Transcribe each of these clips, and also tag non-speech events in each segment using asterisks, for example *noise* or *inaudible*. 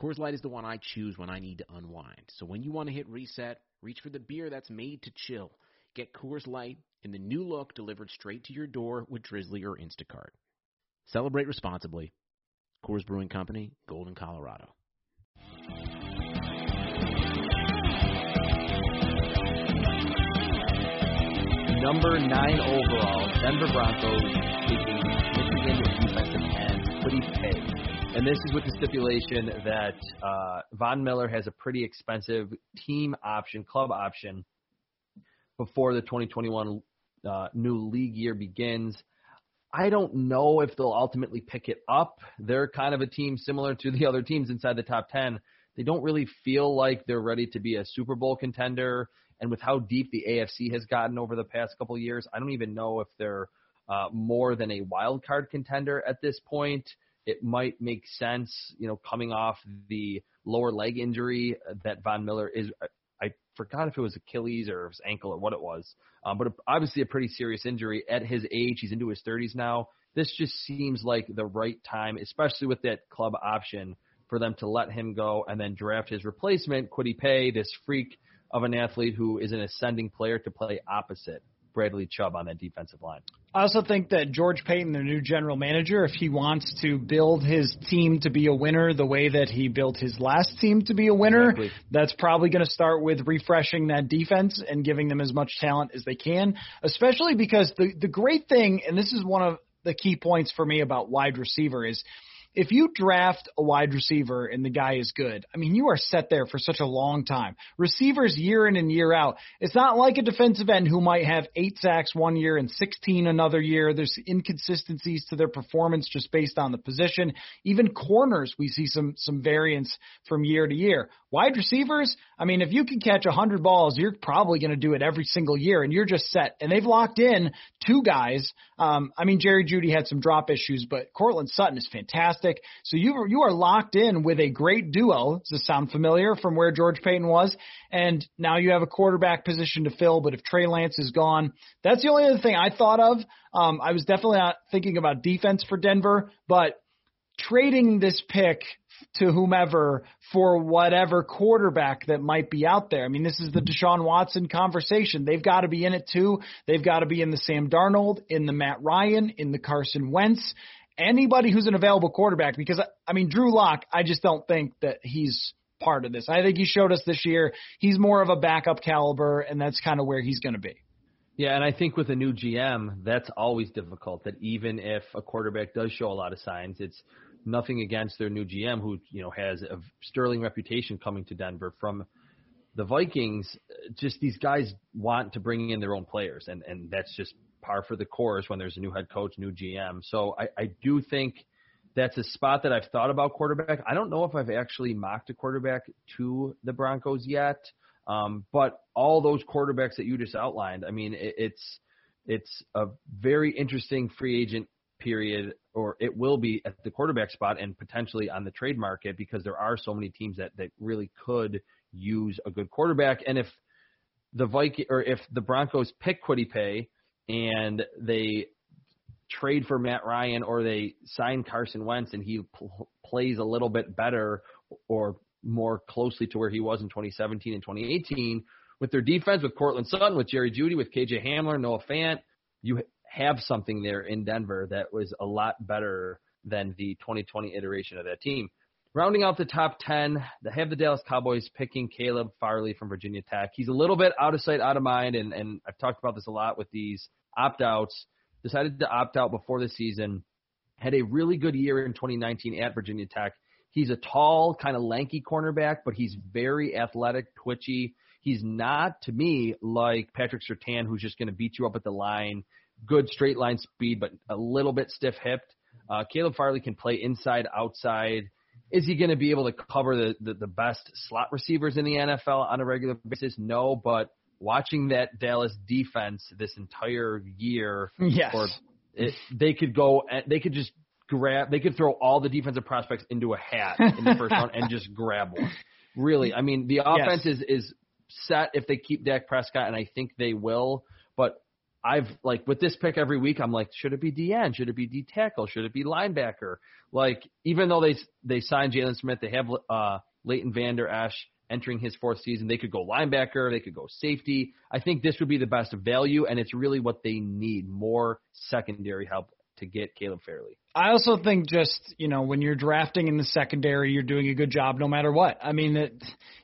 Coors Light is the one I choose when I need to unwind. So when you want to hit reset, reach for the beer that's made to chill. Get Coors Light in the new look delivered straight to your door with Drizly or Instacart. Celebrate responsibly. Coors Brewing Company, Golden, Colorado. Number nine overall, Denver Broncos taking Michigan defensive end Kwity Paye. And this is with the stipulation that uh, Von Miller has a pretty expensive team option, club option, before the 2021 uh, new league year begins. I don't know if they'll ultimately pick it up. They're kind of a team similar to the other teams inside the top 10. They don't really feel like they're ready to be a Super Bowl contender. And with how deep the AFC has gotten over the past couple years, I don't even know if they're uh, more than a wild card contender at this point. It might make sense, you know, coming off the lower leg injury that Von Miller is. I forgot if it was Achilles or his ankle or what it was, um, but obviously a pretty serious injury at his age. He's into his 30s now. This just seems like the right time, especially with that club option, for them to let him go and then draft his replacement, Kwity Paye, this freak of an athlete who is an ascending player to play opposite Bradley Chubb on that defensive line. I also think that George Paton, the new general manager, if he wants to build his team to be a winner the way that he built his last team to be a winner, Exactly. that's probably going to start with refreshing that defense and giving them as much talent as they can, especially because the the great thing and this is one of the key points for me about wide receiver is if you draft a wide receiver and the guy is good, I mean, you are set there for such a long time. Receivers year in and year out. It's not like a defensive end who might have eight sacks one year and 16 another year. There's inconsistencies to their performance just based on the position. Even corners, we see some, some variance from year to year. Wide receivers, I mean, if you can catch 100 balls, you're probably going to do it every single year and you're just set. And they've locked in two guys. Um, I mean, Jerry Jeudy had some drop issues, but Courtland Sutton is fantastic. So you you are locked in with a great duo. Does this sound familiar from where George Paton was? And now you have a quarterback position to fill. But if Trey Lance is gone, that's the only other thing I thought of. Um, I was definitely not thinking about defense for Denver, but trading this pick to whomever for whatever quarterback that might be out there. I mean, this is the Deshaun Watson conversation. They've got to be in it too. They've got to be in the Sam Darnold, in the Matt Ryan, in the Carson Wentz, anybody who's an available quarterback. Because I mean, Drew Lock, I just don't think that he's part of this. I think he showed us this year he's more of a backup caliber, and that's kind of where he's going to be. Yeah, and I think with a new GM, that's always difficult. That even if a quarterback does show a lot of signs, it's nothing against their new GM, who you know has a sterling reputation coming to Denver from the Vikings. Just these guys want to bring in their own players, and and that's just par for the course when there's a new head coach, new GM. So I, I do think that's a spot that I've thought about quarterback. I don't know if I've actually mocked a quarterback to the Broncos yet. Um, but all those quarterbacks that you just outlined, I mean, it, it's it's a very interesting free agent period, or it will be at the quarterback spot and potentially on the trade market because there are so many teams that that really could use a good quarterback. And if the Viking or if the Broncos pick Kwity Paye and they trade for Matt Ryan or they sign Carson Wentz and he pl- plays a little bit better or more closely to where he was in 2017 and 2018 with their defense, with Courtland Sutton, with Jerry Jeudy, with KJ Hamler, Noah Fant, you have something there in Denver that was a lot better than the 2020 iteration of that team. Rounding out the top 10, they have the Dallas Cowboys picking Caleb Farley from Virginia Tech. He's a little bit out of sight, out of mind, and, and I've talked about this a lot with these opt outs. Decided to opt out before the season. Had a really good year in 2019 at Virginia Tech. He's a tall, kind of lanky cornerback, but he's very athletic, twitchy. He's not, to me, like Patrick Surtain, who's just going to beat you up at the line. Good straight line speed, but a little bit stiff hipped. Uh, Caleb Farley can play inside, outside. Is he going to be able to cover the, the the best slot receivers in the NFL on a regular basis? No, but watching that Dallas defense this entire year, yes. or it, they could go, they could just grab, they could throw all the defensive prospects into a hat in the first *laughs* round and just grab one. Really, I mean, the offense yes. is is set if they keep Dak Prescott, and I think they will. But I've like with this pick every week, I'm like, should it be DN? Should it be D tackle? Should it be linebacker? Like, even though they they signed Jaylon Smith, they have uh, Leighton Vander Esch entering his fourth season. They could go linebacker, they could go safety. I think this would be the best value, and it's really what they need more secondary help to get Caleb Farley. I also think just you know when you're drafting in the secondary, you're doing a good job no matter what. I mean that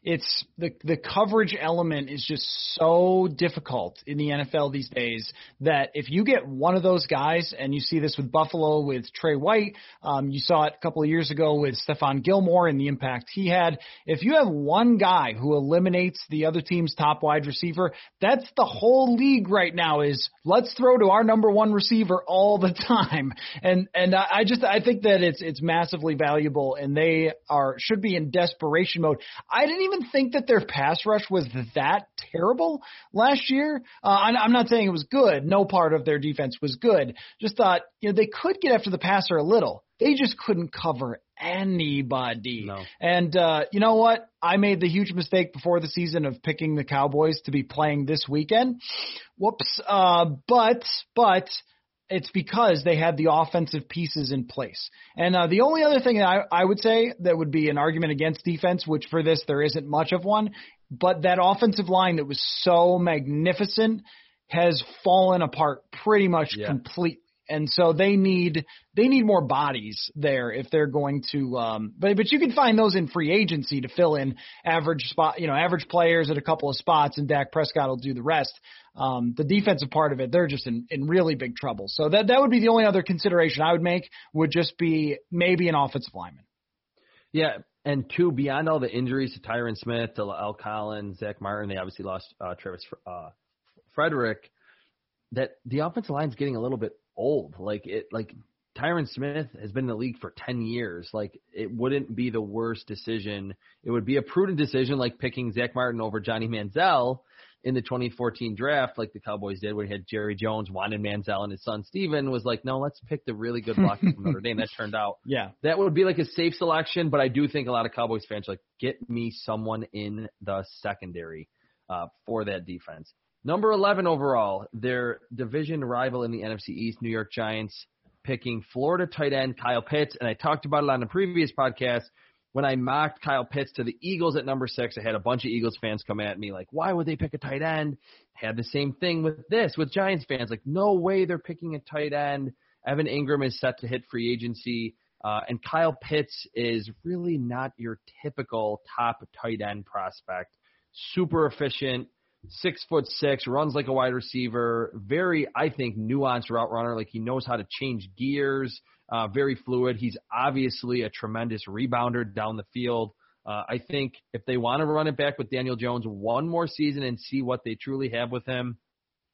it's the the coverage element is just so difficult in the NFL these days that if you get one of those guys, and you see this with Buffalo with Trey White, um, you saw it a couple of years ago with Stephon Gilmore and the impact he had. If you have one guy who eliminates the other team's top wide receiver, that's the whole league right now. Is let's throw to our number one receiver all the *laughs* time, and and I I just I think that it's it's massively valuable, and they are should be in desperation mode. I didn't even think that their pass rush was that terrible last year. Uh, I'm not saying it was good. No part of their defense was good. Just thought you know they could get after the passer a little. They just couldn't cover anybody. No. And uh, you know what? I made the huge mistake before the season of picking the Cowboys to be playing this weekend. Whoops. Uh, but but it's because they had the offensive pieces in place. And uh, the only other thing that I, I would say that would be an argument against defense, which for this there isn't much of one, but that offensive line that was so magnificent has fallen apart pretty much yeah. completely and so they need they need more bodies there if they're going to um but but you can find those in free agency to fill in average spot you know average players at a couple of spots and Dak Prescott will do the rest um the defensive part of it they're just in in really big trouble so that that would be the only other consideration I would make would just be maybe an offensive lineman yeah and two beyond all the injuries to Tyron Smith to La'el Collins Zack Martin they obviously lost uh Travis uh Frederick that the offensive line's getting a little bit old. Like it, like Tyron Smith has been in the league for 10 years. Like it wouldn't be the worst decision. It would be a prudent decision like picking Zack Martin over Johnny Manziel in the 2014 draft like the Cowboys did where he had Jerry Jones, wanted Manziel, and his son Stephen was like, no, let's pick the really good blocker from Notre Dame. That turned out. *laughs* Yeah. That would be like a safe selection, but I do think a lot of Cowboys fans are like, get me someone in the secondary uh, for that defense. Number 11 overall, their division rival in the NFC East, New York Giants, picking Florida tight end Kyle Pitts. And I talked about it on the previous podcast. When I mocked Kyle Pitts to the Eagles at number six, I had a bunch of Eagles fans come at me like, why would they pick a tight end? Had the same thing with this, with Giants fans. Like, no way they're picking a tight end. Evan Engram is set to hit free agency. Uh, and Kyle Pitts is really not your typical top tight end prospect. Super efficient, six foot six, runs like a wide receiver, very, I think, nuanced route runner. Like he knows how to change gears, uh, very fluid. He's obviously a tremendous rebounder down the field. Uh, I think if they want to run it back with Daniel Jones one more season and see what they truly have with him,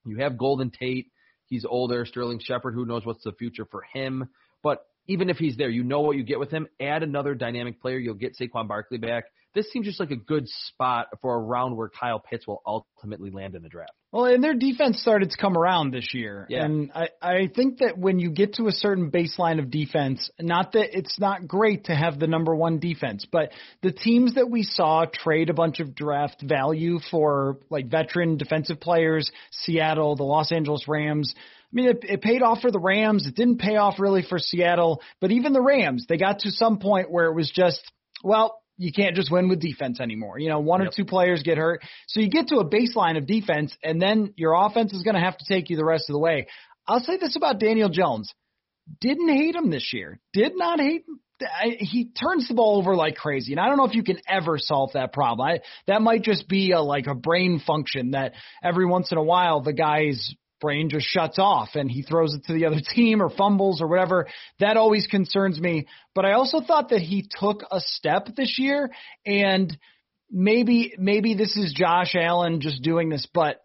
you have Golden Tate. He's older. Sterling Shepard, who knows what's the future for him. But even if he's there, you know what you get with him. Add another dynamic player. You'll get Saquon Barkley back this seems just like a good spot for a round where Kyle Pitts will ultimately land in the draft. Well, and their defense started to come around this year. Yeah. And I, I think that when you get to a certain baseline of defense, not that it's not great to have the number one defense, but the teams that we saw trade a bunch of draft value for like veteran defensive players, Seattle, the Los Angeles Rams, I mean, it, it paid off for the Rams. It didn't pay off really for Seattle, but even the Rams, they got to some point where it was just, well, you can't just win with defense anymore. You know, one yep. or two players get hurt. So you get to a baseline of defense and then your offense is going to have to take you the rest of the way. I'll say this about Daniel Jones. Didn't hate him this year. Did not hate him. I, he turns the ball over like crazy, and I don't know if you can ever solve that problem. I, that might just be a, like a brain function that every once in a while the guy's brain just shuts off and he throws it to the other *laughs* team or fumbles or whatever. That always concerns me. But I also thought that he took a step this year and maybe maybe this is Josh Allen just doing this, but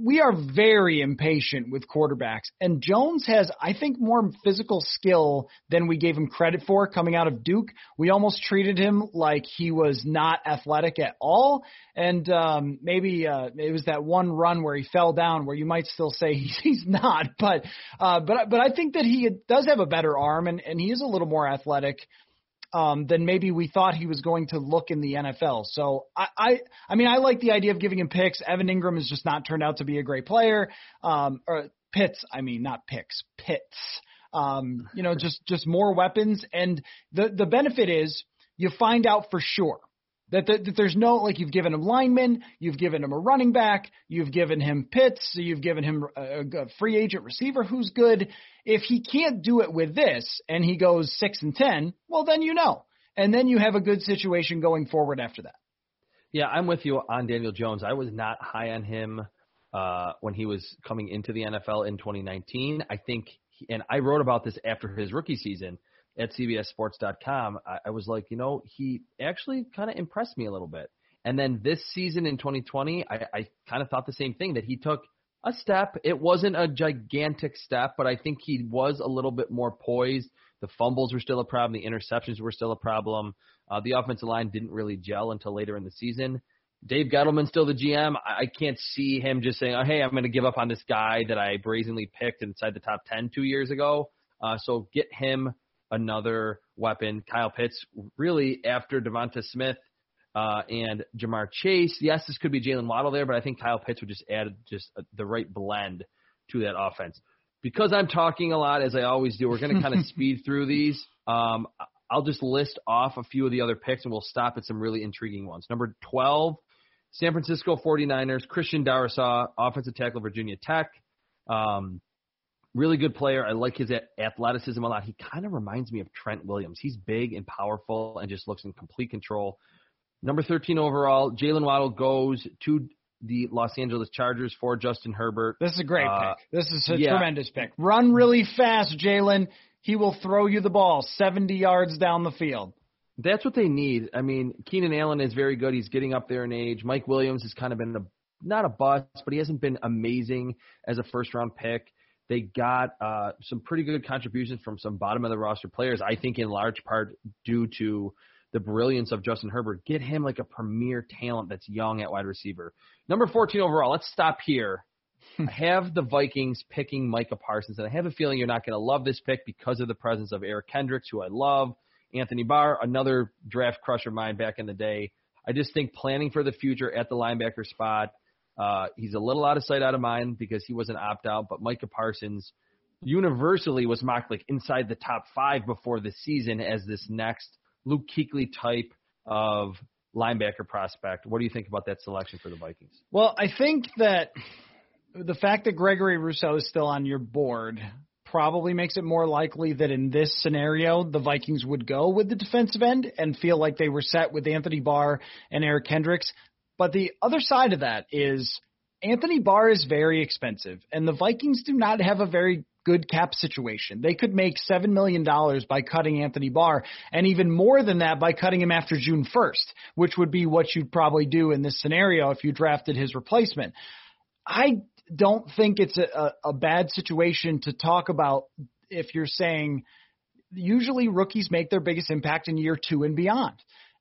we are very impatient with quarterbacks, and Jones has, I think, more physical skill than we gave him credit for coming out of Duke. We almost treated him like he was not athletic at all, and um, maybe uh, it was that one run where he fell down, where you might still say *laughs* he's, he's not, but uh, but but I think that he does have a better arm, and and he is a little more athletic um, than maybe we thought he was going to look in the NFL. So I, I, I mean, I like the idea of giving him picks. Evan Engram has just not turned out to be a great player. Um, or Pitts, I mean, not picks, Pitts. Um, you know, *laughs* just just more weapons, and the the benefit is you find out for sure that, that, that there's no like you've given him linemen, you've given him a running back, you've given him Pitts, you've given him a, a free agent receiver who's good. If he can't do it with this and he goes six and ten, well then you know, and then you have a good situation going forward after that. Yeah, I'm with you on Daniel Jones. I was not high on him uh, when he was coming into the NFL in 2019. I think, he, and I wrote about this after his rookie season at CBSSports.com, I, I was like, you know, he actually kind of impressed me a little bit. And then this season in 2020, I, I kind of thought the same thing that he took a step. It wasn't a gigantic step, but I think he was a little bit more poised. The fumbles were still a problem. The interceptions were still a problem. Uh, the offensive line didn't really gel until later in the season. Dave Gettleman still the GM. I, I can't see him just saying, oh, "Hey, I'm going to give up on this guy that I brazenly picked inside the top 10 two years ago." Uh, so get him another weapon. Kyle Pitts, really after DeVonta Smith uh, and Ja'Marr Chase. Yes, this could be Jaylen Waddle there, but I think Kyle Pitts would just add just a, the right blend to that offense. Because I'm talking a lot, as I always do, we're going *laughs* to kind of speed through these. Um, I'll just list off a few of the other picks, and we'll stop at some really intriguing ones. Number 12, San Francisco 49ers, Christian Darrisaw, offensive tackle, Virginia Tech. Um, really good player. I like his athleticism a lot. He kind of reminds me of Trent Williams. He's big and powerful and just looks in complete control. Number 13 overall, Jaylen Waddle goes to the Los Angeles Chargers for Justin Herbert. This is a great uh, pick. This is a yeah. tremendous pick. Run really fast, Jalen. He will throw you the ball 70 yards down the field. That's what they need. I mean, Keenan Allen is very good. He's getting up there in age. Mike Williams has kind of been a not a bust, but he hasn't been amazing as a first round pick. They got uh, some pretty good contributions from some bottom of the roster players. I think in large part due to the brilliance of Justin Herbert. Get him like a premier talent that's young at wide receiver. Number 14 overall. Let's stop here. *laughs* I have the Vikings picking Micah Parsons, and I have a feeling you're not going to love this pick because of the presence of Eric Kendricks, who I love. Anthony Barr, another draft crusher mine back in the day. I just think planning for the future at the linebacker spot – uh, he's a little out of sight, out of mind because he was an opt out, but Micah Parsons universally was mocked like inside the top five before the season as this next Luke Kuechly type of linebacker prospect. What do you think about that selection for the Vikings? Well, I think that the fact that Gregory Rousseau is still on your board probably makes it more likely that in this scenario the Vikings would go with the defensive end and feel like they were set with Anthony Barr and Eric Kendricks. But the other side of that is Anthony Barr is very expensive, and the Vikings do not have a very good cap situation. They could make $7 million by cutting Anthony Barr, and even more than that by cutting him after June 1st, which would be what you'd probably do in this scenario if you drafted his replacement. I don't think it's a, a, a bad situation to talk about if you're saying usually rookies make their biggest impact in year two and beyond.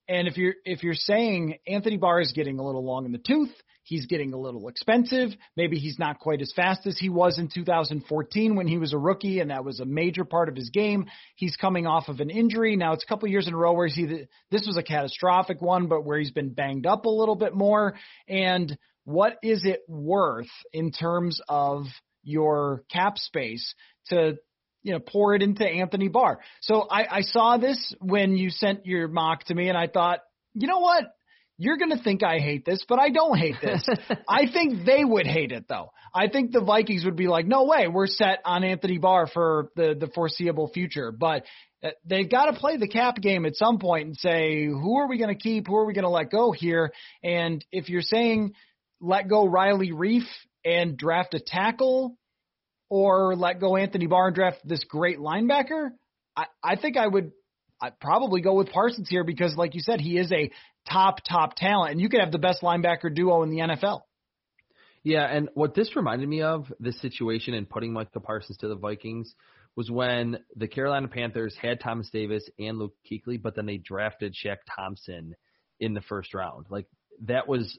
And if you're if you're saying Anthony Barr is getting a little long in the tooth, he's getting a little expensive, maybe he's not quite as fast as he was in 2014 when he was a rookie and that was a major part of his game. He's coming off of an injury. Now it's a couple years in a row where he this was a catastrophic one, but where he's been banged up a little bit more and what is it worth in terms of your cap space to you know, pour it into Anthony Barr. So I, I saw this when you sent your mock to me, and I thought, you know what? You're going to think I hate this, but I don't hate this. *laughs* I think they would hate it, though. I think the Vikings would be like, no way, we're set on Anthony Barr for the, the foreseeable future. But uh, they've got to play the cap game at some point and say, who are we going to keep? Who are we going to let go here? And if you're saying let go Riley Reiff and draft a tackle, or let go Anthony Barr and draft this great linebacker, I, I think I would I'd probably go with Parsons here because, like you said, he is a top top talent, and you could have the best linebacker duo in the NFL. Yeah, and what this reminded me of, this situation and putting Micah Parsons to the Vikings, was when the Carolina Panthers had Thomas Davis and Luke Kuechly, but then they drafted Shaq Thompson in the first round. Like that was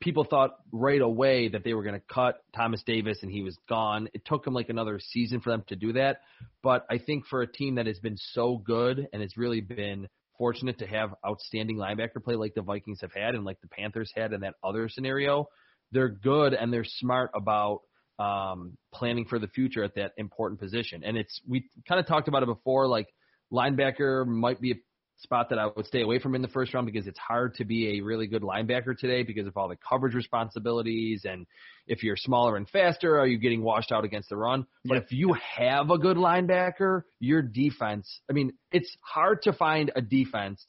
people thought right away that they were going to cut Thomas Davis and he was gone. It took them like another season for them to do that, but I think for a team that has been so good and has really been fortunate to have outstanding linebacker play like the Vikings have had and like the Panthers had in that other scenario, they're good and they're smart about um, planning for the future at that important position. And it's we kind of talked about it before. Like linebacker might be spot that I would stay away from in the first round because it's hard to be a really good linebacker today because of all the coverage responsibilities and if you're smaller and faster, are you getting washed out against the run? But if you have a good linebacker, your defense, I mean, it's hard to find a defense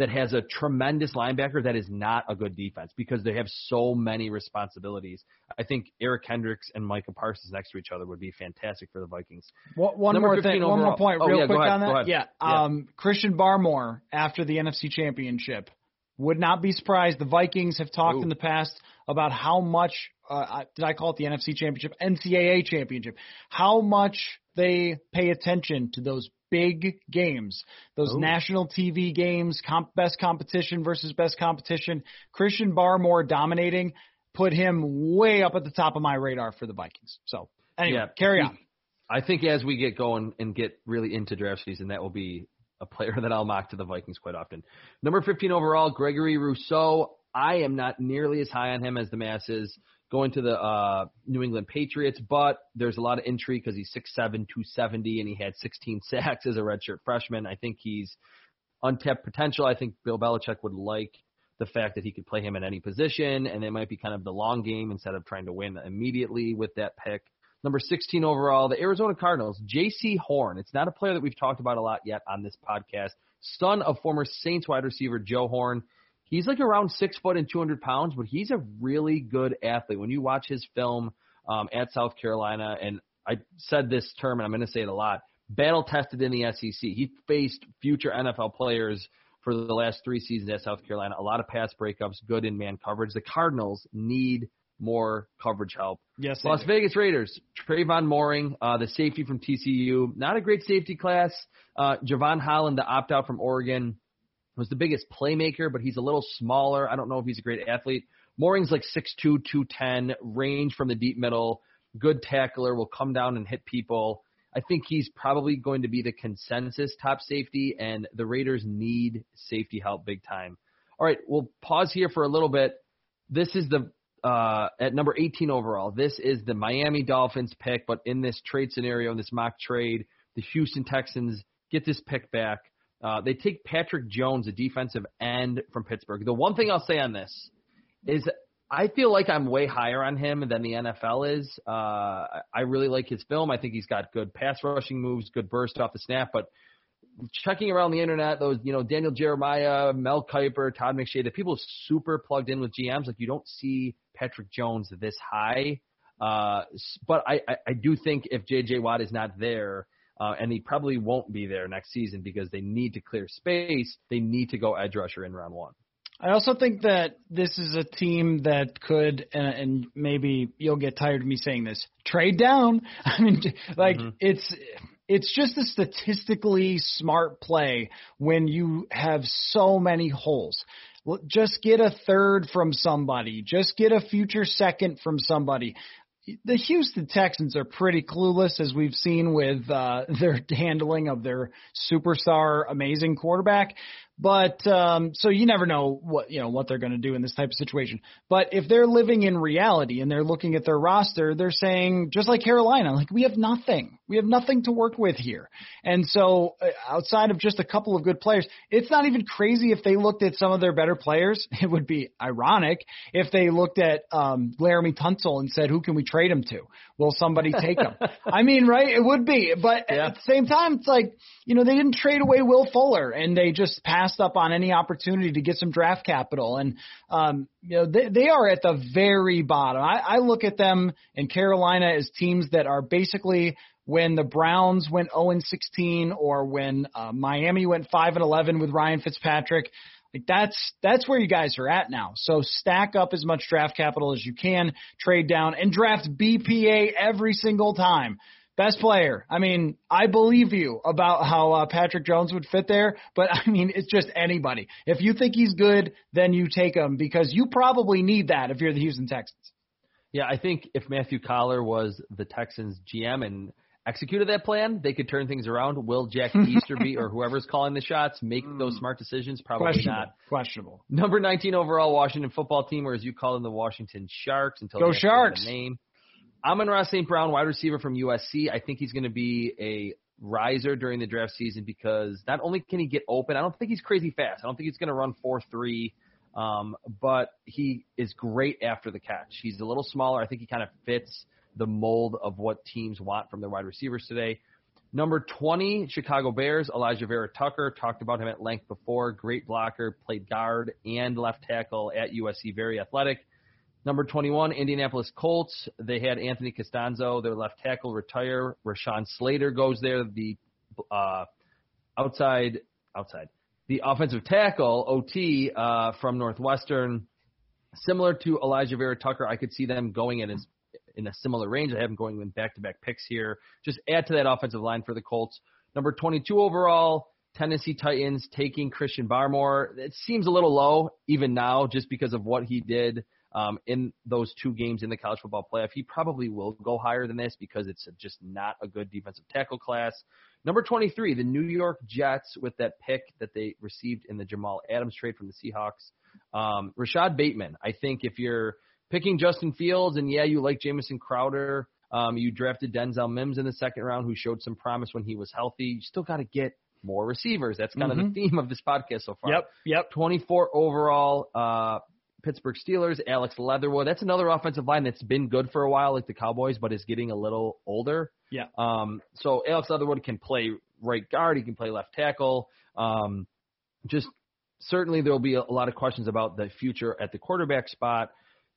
that has a tremendous linebacker that is not a good defense because they have so many responsibilities. I think Eric Kendricks and Micah Parsons next to each other would be fantastic for the Vikings. One, one more thing, overall. one more point, oh, real yeah, quick ahead, on that. Yeah, yeah. Um, Christian Barmore after the NFC Championship would not be surprised. The Vikings have talked Ooh. in the past about how much uh, did I call it the NFC Championship, NCAA Championship? How much they pay attention to those big games, those Ooh. national TV games, comp, best competition versus best competition. Christian Barmore dominating put him way up at the top of my radar for the Vikings. So anyway, Yeah, carry on. I think as we get going and get really into draft season, that will be a player *laughs* that I'll mock to the Vikings quite often. Number 15 overall, Gregory Rousseau. I am not nearly as high on him as the masses going to the uh, New England Patriots, but there's a lot of intrigue because he's 6'7", 270, and he had 16 *laughs* sacks as a redshirt freshman. I think he's untapped potential. I think Bill Belichick would like the fact that he could play him in any position, and it might be kind of the long game instead of trying to win immediately with that pick. Number 16 overall, the Arizona Cardinals, Jaycee Horn. It's not a player that we've talked about a lot yet on this podcast. Son of former Saints wide receiver Joe Horn. He's like around six foot and 200 pounds, but he's a really good athlete. When you watch his film um, at South Carolina, and I said this term, and I'm going to say it a lot, battle tested in the SEC. He faced future NFL players for the last three seasons at South Carolina. A lot of pass breakups, good in man coverage. The Cardinals need more coverage help. Yes, Las. Vegas Raiders, Trevon Moehrig, uh, the safety from TCU, not a great safety class. Uh, Jevon Holland, the opt out from Oregon, was the biggest playmaker, but he's a little smaller. I don't know if he's a great athlete. Moehrig's like 6'2", 210, range from the deep middle, good tackler, will come down and hit people. I think he's probably going to be the consensus top safety, and the Raiders need safety help big time. All right, we'll pause here for a little bit. This is the uh, at number 18 overall. This is the Miami Dolphins pick, but in this trade scenario, in this mock trade, the Houston Texans get this pick back. Uh, they take Patrick Jones, a defensive end from Pittsburgh. The one thing I'll say on this is I feel like I'm way higher on him than the NFL is. Uh, I really like his film. I think he's got good pass rushing moves, good burst off the snap, but checking around the internet, those, you know, Daniel Jeremiah, Mel Kiper, Todd McShay, the people super plugged in with GMs, like you don't see Patrick Jones this high. Uh, but I, I, I do think if JJ Watt is not there, uh, and he probably won't be there next season because they need to clear space, they need to go edge rusher in round one. I also think that this is a team that could, and, and maybe you'll get tired of me saying this, trade down. *laughs* I mean, like Mhm. it's it's just a statistically smart play when you have so many holes. Just get a third from somebody. Just get a future second from somebody. The Houston Texans are pretty clueless, as we've seen with uh, their *laughs* handling of their superstar, amazing quarterback. But um, so you never know what you know what they're going to do in this type of situation. But if they're living in reality and they're looking at their roster, they're saying just like Carolina, like we have nothing, we have nothing to work with here. And so uh, outside of just a couple of good players, it's not even crazy if they looked at some of their better players. *laughs* It would be ironic if they looked at um, Laremy Tunsil and said, "Who can we trade him to? Will somebody take him?" *laughs* I mean, right? It would be, but Yeah. at the same time, it's like you know they didn't trade away Will Fuller and they just passed up on any opportunity to get some draft capital. And um, you know they they are at the very bottom. I, I look at them in Carolina as teams that are basically when the Browns went 0 and 16 or when uh, Miami went 5 and 11 with Ryan Fitzpatrick. Like that's that's where you guys are at now. So stack up as much draft capital as you can, trade down, and draft BPA every single time. Best player. I mean, I believe you about how uh, Patrick Jones would fit there, but *laughs* I mean, it's just anybody. If you think he's good, then you take him because you probably need that if you're the Houston Texans. Yeah, I think if Matthew Coller was the Texans GM and executed that plan, they could turn things around. Will Jack *laughs* Easterby or whoever's calling the shots make those smart decisions? Probably Questionable. not. Questionable. Number 19 overall Washington football team, or as you call them, the Washington Sharks. Until Go they actually have Sharks. a Amon-Ra St. Brown, wide receiver from USC. I think he's going to be a riser during the draft season because not only can he get open, I don't think he's crazy fast. I don't think he's going to run 4-3, um, but he is great after the catch. He's a little smaller. I think he kind of fits the mold of what teams want from their wide receivers today. Number 20, Chicago Bears, Alijah Vera-Tucker. Talked about him at length before. Great blocker, played guard and left tackle at USC, very athletic. Number 21, Indianapolis Colts. They had Anthony Castonzo, their left tackle, retire. Rashawn Slater goes there, the uh, outside, outside, the offensive tackle, OT, uh, from Northwestern. Similar to Alijah Vera-Tucker, I could see them going in as in a similar range. I have them going in back-to-back picks here. Just add to that offensive line for the Colts. Number 22 overall, Tennessee Titans taking Christian Barmore. It seems a little low even now just because of what he did um, in those two games in the college football playoff. He probably will go higher than this because it's just not a good defensive tackle class. Number 23, the New York Jets with that pick that they received in the Jamal Adams trade from the Seahawks. Um, Rashod Bateman. I think if you're picking Justin Fields and yeah, you like Jamison Crowder, um, you drafted Denzel Mims in the second round who showed some promise when he was healthy. You still got to get more receivers. That's kind Mhm. of the theme of this podcast so far. Yep. Yep. 24 overall, uh, Pittsburgh Steelers, Alex Leatherwood. That's another offensive line that's been good for a while, like the Cowboys, but is getting a little older. Yeah. Um, so Alex Leatherwood can play right guard. He can play left tackle. Um, just certainly there will be a, a lot of questions about the future at the quarterback spot.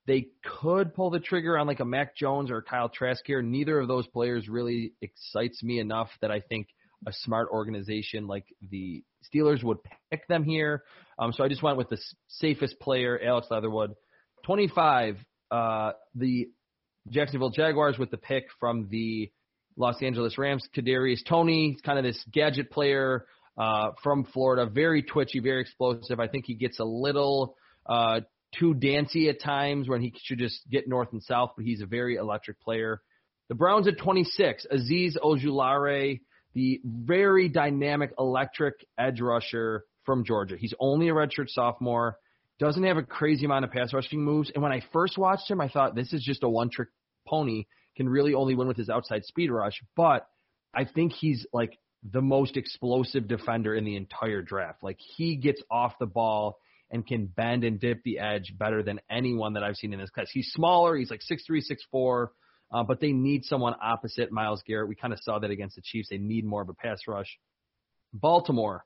They could pull the trigger on like a Mac Jones or Kyle Trask here. Neither of those players really excites me enough that I think a smart organization like the Steelers would pick them here. Um, so I just went with the safest player, Alex Leatherwood. 25, uh, the Jacksonville Jaguars with the pick from the Los Angeles Rams, Kadarius Toney. He's kind of this gadget player uh, from Florida, very twitchy, very explosive. I think he gets a little uh, too dancy at times when he should just get north and south, but he's a very electric player. The Browns at 26, Azeez Ojulari, the very dynamic, electric edge rusher from Georgia. He's only a redshirt sophomore, doesn't have a crazy amount of pass rushing moves. And when I first watched him, I thought this is just a one trick pony, can really only win with his outside speed rush. But I think he's like the most explosive defender in the entire draft. Like he gets off the ball and can bend and dip the edge better than anyone that I've seen in this class. He's smaller. He's like six three, six four. Uh, but they need someone opposite Myles Garrett. We kind of saw that against the Chiefs. They need more of a pass rush. Baltimore,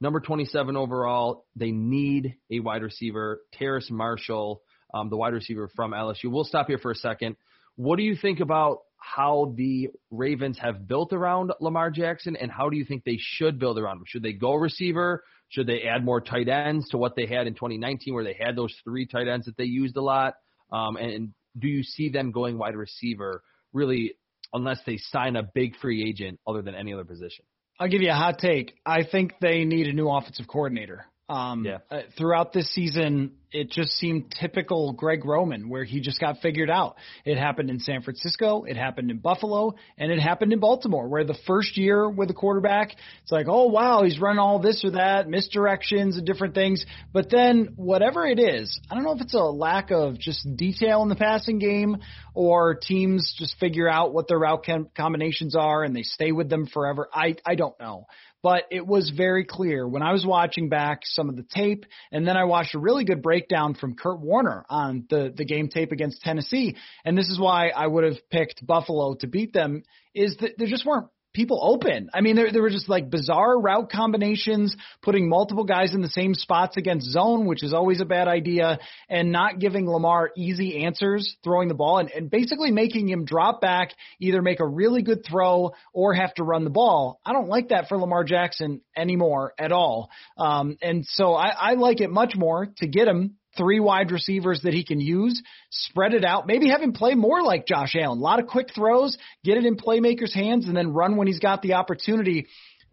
number 27 overall. They need a wide receiver. Terrace Marshall, um, the wide receiver from LSU. We'll stop here for a second. What do you think about how the Ravens have built around Lamar Jackson, and how do you think they should build around him? Should they go receiver? Should they add more tight ends to what they had in 2019, where they had those three tight ends that they used a lot? Um, and do you see them going wide receiver really, unless they sign a big free agent other than any other position? I'll give you a hot take. I think they need a new offensive coordinator. Um, Yeah. uh, throughout this season, it just seemed typical Greg Roman, where he just got figured out. It happened in San Francisco, it happened in Buffalo, and it happened in Baltimore, where the first year with a quarterback, it's like, oh wow, he's running all this or that, misdirections and different things. But then whatever it is, I don't know if it's a lack of just detail in the passing game, or teams just figure out what their route com- combinations are and they stay with them forever. I I don't know but it was very clear when I was watching back some of the tape, and then I watched a really good breakdown from Kurt Warner on the the game tape against Tennessee, and this is why I would have picked Buffalo to beat them. Is that there just weren't people open. I mean, there, there were just like bizarre route combinations, putting multiple guys in the same spots against zone, which is always a bad idea, and not giving Lamar easy answers throwing the ball and, and basically making him drop back, either make a really good throw or have to run the ball. I don't like that for Lamar Jackson anymore at all. Um, and so I, I like it much more to get him three wide receivers that he can use, spread it out, maybe have him play more like Josh Allen. A lot of quick throws, get it in playmakers' hands, and then run when he's got the opportunity.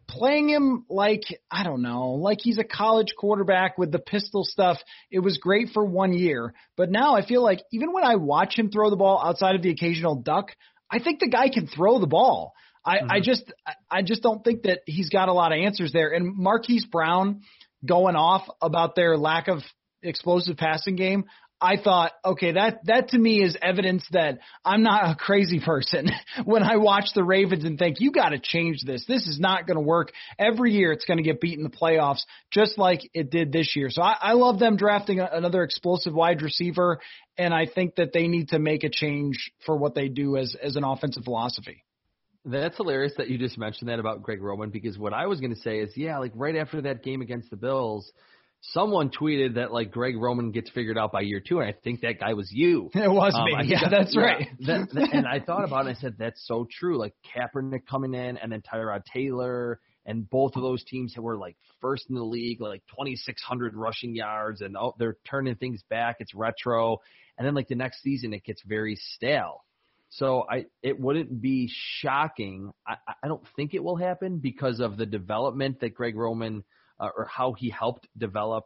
Playing him like, I don't know, like he's a college quarterback with the pistol stuff, it was great for one year. But now I feel like even when I watch him throw the ball outside of the occasional duck, I think the guy can throw the ball. I, mm-hmm. I just I just don't think that he's got a lot of answers there. And Marquise Brown going off about their lack of explosive passing game, I thought, okay, that that to me is evidence that I'm not a crazy person *laughs* when I watch the Ravens and think you got to change this. This is not going to work. Every year it's going to get beat in the playoffs, just like it did this year. So I, I love them drafting a, another explosive wide receiver, and I think that they need to make a change for what they do as as an offensive philosophy. That's hilarious that you just mentioned that about Greg Roman because what I was going to say is, yeah, like right after that game against the Bills someone tweeted that like Greg Roman gets figured out by year two, and I think that guy was you. *laughs* It was um, me. Yeah, that's yeah, right. that, *laughs* that, and I thought about it. and I said that's so true. Like Kaepernick coming in, and then Tyrod Taylor, and both of those teams were like first in the league, like 2,600 rushing yards, and oh, they're turning things back. It's retro, and then like the next season, it gets very stale. So I, it wouldn't be shocking. I, I don't think it will happen because of the development that Greg Roman uh, or how he helped develop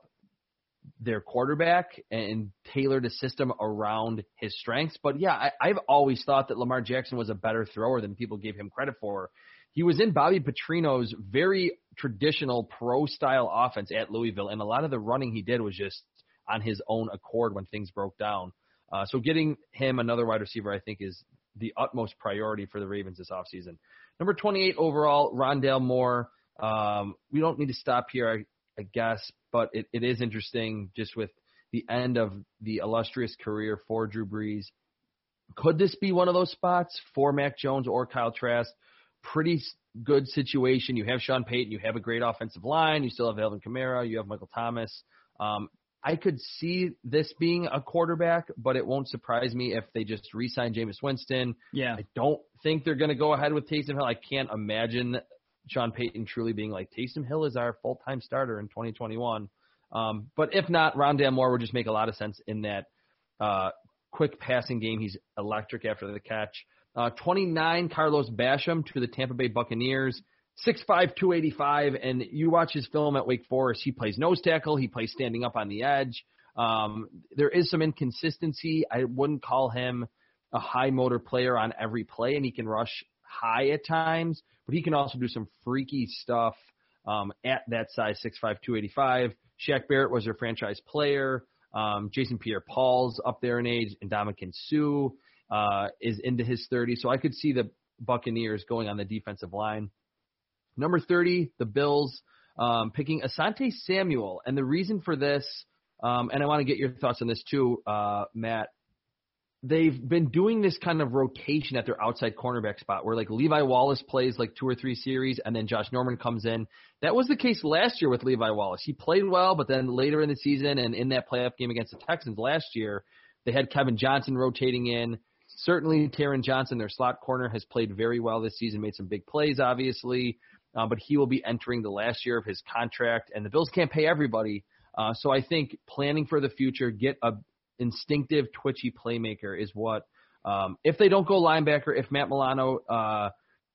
their quarterback and tailored a system around his strengths. But yeah, I, I've always thought that Lamar Jackson was a better thrower than people gave him credit for. He was in Bobby Petrino's very traditional pro style offense at Louisville, and a lot of the running he did was just on his own accord when things broke down. Uh, so getting him another wide receiver, I think, is the utmost priority for the Ravens this offseason. Number 28 overall, Rondale Moore. Um, we don't need to stop here, I, I guess, but it, it is interesting just with the end of the illustrious career for Drew Brees. Could this be one of those spots for Mac Jones or Kyle Trask? Pretty good situation. You have Sean Payton, you have a great offensive line, you still have Alvin Kamara, you have Michael Thomas. Um, I could see this being a quarterback, but it won't surprise me if they just re-sign Jameis Winston. Yeah. I don't think they're going to go ahead with Taysom Hill. I can't imagine Sean Payton truly being like Taysom Hill is our full time starter in 2021. Um, but if not, Rondale Moore would just make a lot of sense in that uh, quick passing game. He's electric after the catch. Uh, 29, Carlos Basham to the Tampa Bay Buccaneers. 6'5", 285, and you watch his film at Wake Forest. He plays nose tackle. He plays standing up on the edge. Um, there is some inconsistency. I wouldn't call him a high motor player on every play, and he can rush high at times, but he can also do some freaky stuff um, at that size, 6'5", 285. Shaq Barrett was their franchise player. Um, Jason Pierre-Paul's up there in age, and Ndamukong Suh uh, is into his 30s. So I could see the Buccaneers going on the defensive line. Number 30, the Bills um, picking Asante Samuel. And the reason for this, um, and I want to get your thoughts on this too, uh, Matt, they've been doing this kind of rotation at their outside cornerback spot where like Levi Wallace plays like two or three series and then Josh Norman comes in. That was the case last year with Levi Wallace. He played well, but then later in the season and in that playoff game against the Texans last year, they had Kevin Johnson rotating in. Certainly, Taron Johnson, their slot corner, has played very well this season, made some big plays, obviously, uh, but he will be entering the last year of his contract, and the Bills can't pay everybody. Uh, so I think planning for the future, get a instinctive, twitchy playmaker is what. Um, if they don't go linebacker, if Matt Milano uh,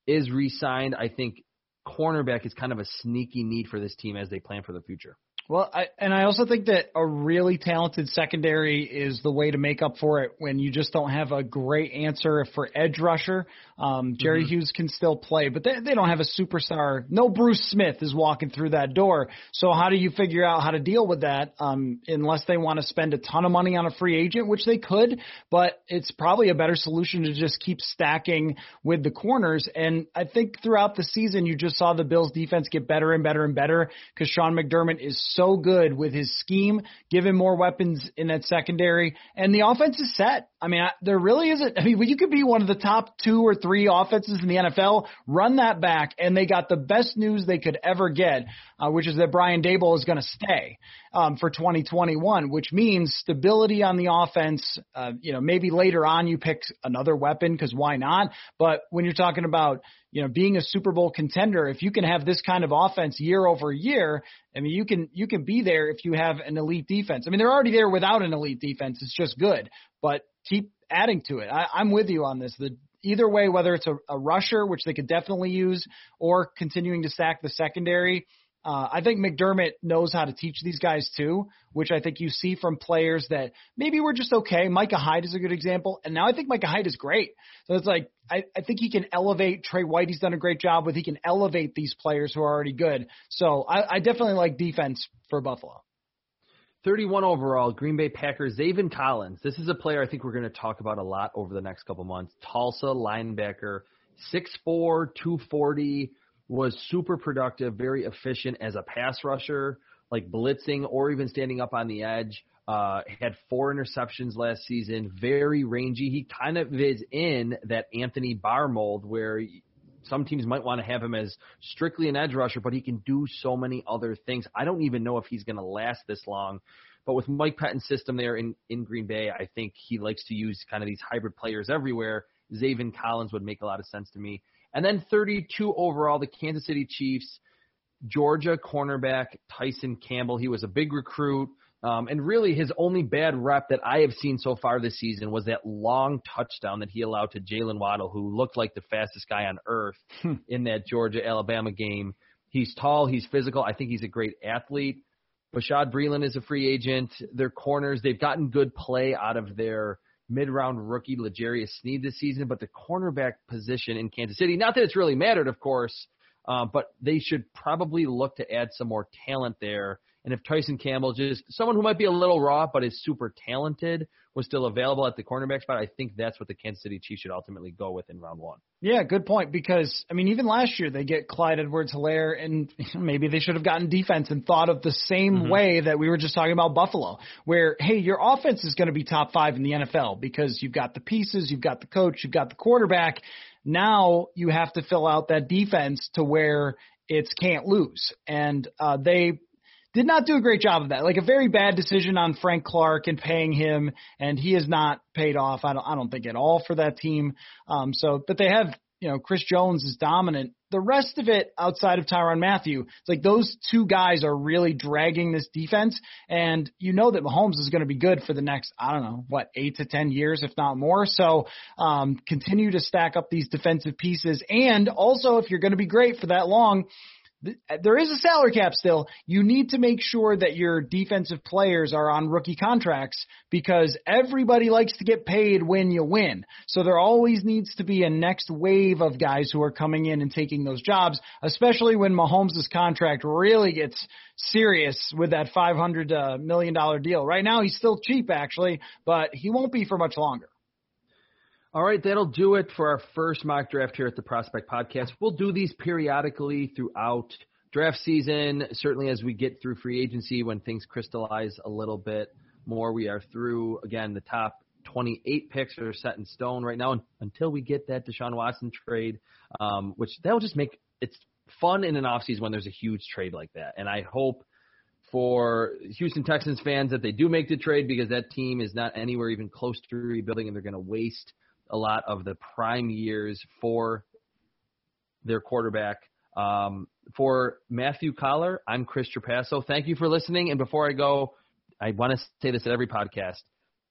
is re-signed, I think cornerback is kind of a sneaky need for this team as they plan for the future. Well, I, and I also think that a really talented secondary is the way to make up for it when you just don't have a great answer for edge rusher. Um, Jerry mm-hmm. Hughes can still play, but they, they don't have a superstar. No Bruce Smith is walking through that door. So how do you figure out how to deal with that? Um, unless they want to spend a ton of money on a free agent, which they could, but it's probably a better solution to just keep stacking with the corners. And I think throughout the season, you just saw the Bills defense get better and better and better because Sean McDermott is so good with his scheme, give him more weapons in that secondary, and the offense is set. I mean, I, there really isn't. I mean, you could be one of the top two or three offenses in the NFL, run that back, and they got the best news they could ever get, uh, which is that Brian Daboll is going to stay um, for 2021, which means stability on the offense. Uh, you know, maybe later on you pick another weapon because why not? But when you're talking about you know being a Super Bowl contender, if you can have this kind of offense year over year, I mean you can you can be there if you have an elite defense. I mean they're already there without an elite defense. It's just good, but keep adding to it. I, I'm with you on this. The either way, whether it's a, a rusher, which they could definitely use, or continuing to stack the secondary uh, I think McDermott knows how to teach these guys too, which I think you see from players that maybe were just okay. Micah Hyde is a good example, and now I think Micah Hyde is great. So it's like I, I think he can elevate Trey White. He's done a great job with. He can elevate these players who are already good. So I, I definitely like defense for Buffalo. 31 overall, Green Bay Packers, Zaven Collins. This is a player I think we're going to talk about a lot over the next couple months. Tulsa linebacker, 6'4", 240 was super productive, very efficient as a pass rusher, like blitzing or even standing up on the edge. Uh, had four interceptions last season, very rangy. He kind of is in that Anthony Barr mold where some teams might want to have him as strictly an edge rusher, but he can do so many other things. I don't even know if he's going to last this long. But with Mike Pettine's system there in, in Green Bay, I think he likes to use kind of these hybrid players everywhere. Zaven Collins would make a lot of sense to me. And then 32 overall, the Kansas City Chiefs, Georgia cornerback Tyson Campbell. He was a big recruit. Um, and really, his only bad rep that I have seen so far this season was that long touchdown that he allowed to Jaylen Waddle, who looked like the fastest guy on earth hmm. in that Georgia Alabama game. He's tall, he's physical. I think he's a great athlete. Bashaud Breeland is a free agent. Their corners, they've gotten good play out of their mid-round rookie L'Jarius Sneed this season, but the cornerback position in Kansas City, not that it's really mattered, of course, uh, but they should probably look to add some more talent there. And if Tyson Campbell, just someone who might be a little raw but is super talented, was still available at the cornerback spot, I think that's what the Kansas City Chiefs should ultimately go with in round one. Yeah, good point. Because I mean, even last year they get Clyde Edwards-Helaire, and *laughs* maybe they should have gotten defense and thought of the same mm-hmm. way that we were just talking about Buffalo, where hey, your offense is going to be top five in the NFL because you've got the pieces, you've got the coach, you've got the quarterback. Now you have to fill out that defense to where it's can't lose, and uh, they did not do a great job of that. Like a very bad decision on Frank Clark and paying him, and he has not paid off. I don't, I don't think at all for that team. Um, so, but they have, you know, Chris Jones is dominant. The rest of it outside of Tyrann Mathieu, it's like those two guys are really dragging this defense, and you know that Mahomes is going to be good for the next, I don't know, what eight to ten years, if not more. So, um, continue to stack up these defensive pieces, and also if you're going to be great for that long there is a salary cap still. You need to make sure that your defensive players are on rookie contracts because everybody likes to get paid when you win. So there always needs to be a next wave of guys who are coming in and taking those jobs, especially when Mahomes' contract really gets serious with that $500 uh, deal. Right now he's still cheap actually, but he won't be for much longer. All right, that'll do it for our first mock draft here at the Prospect Podcast. We'll do these periodically throughout draft season, certainly as we get through free agency when things crystallize a little bit more. We are through, again, the top 28 picks are set in stone right now until we get that Deshaun Watson trade, um, which that'll just make it's fun in an offseason when there's a huge trade like that. And I hope for Houston Texans fans that they do make the trade because that team is not anywhere even close to rebuilding and they're going to waste a lot of the prime years for their quarterback. Um, for Matthew Coller, I'm Chris Trapasso. Thank you for listening. And before I go, I want to say this at every podcast.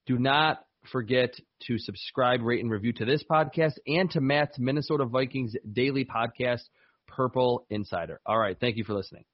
Do not forget to subscribe, rate, and review to this podcast and to Matt's Minnesota Vikings daily podcast, Purple Insider. All right. Thank you for listening.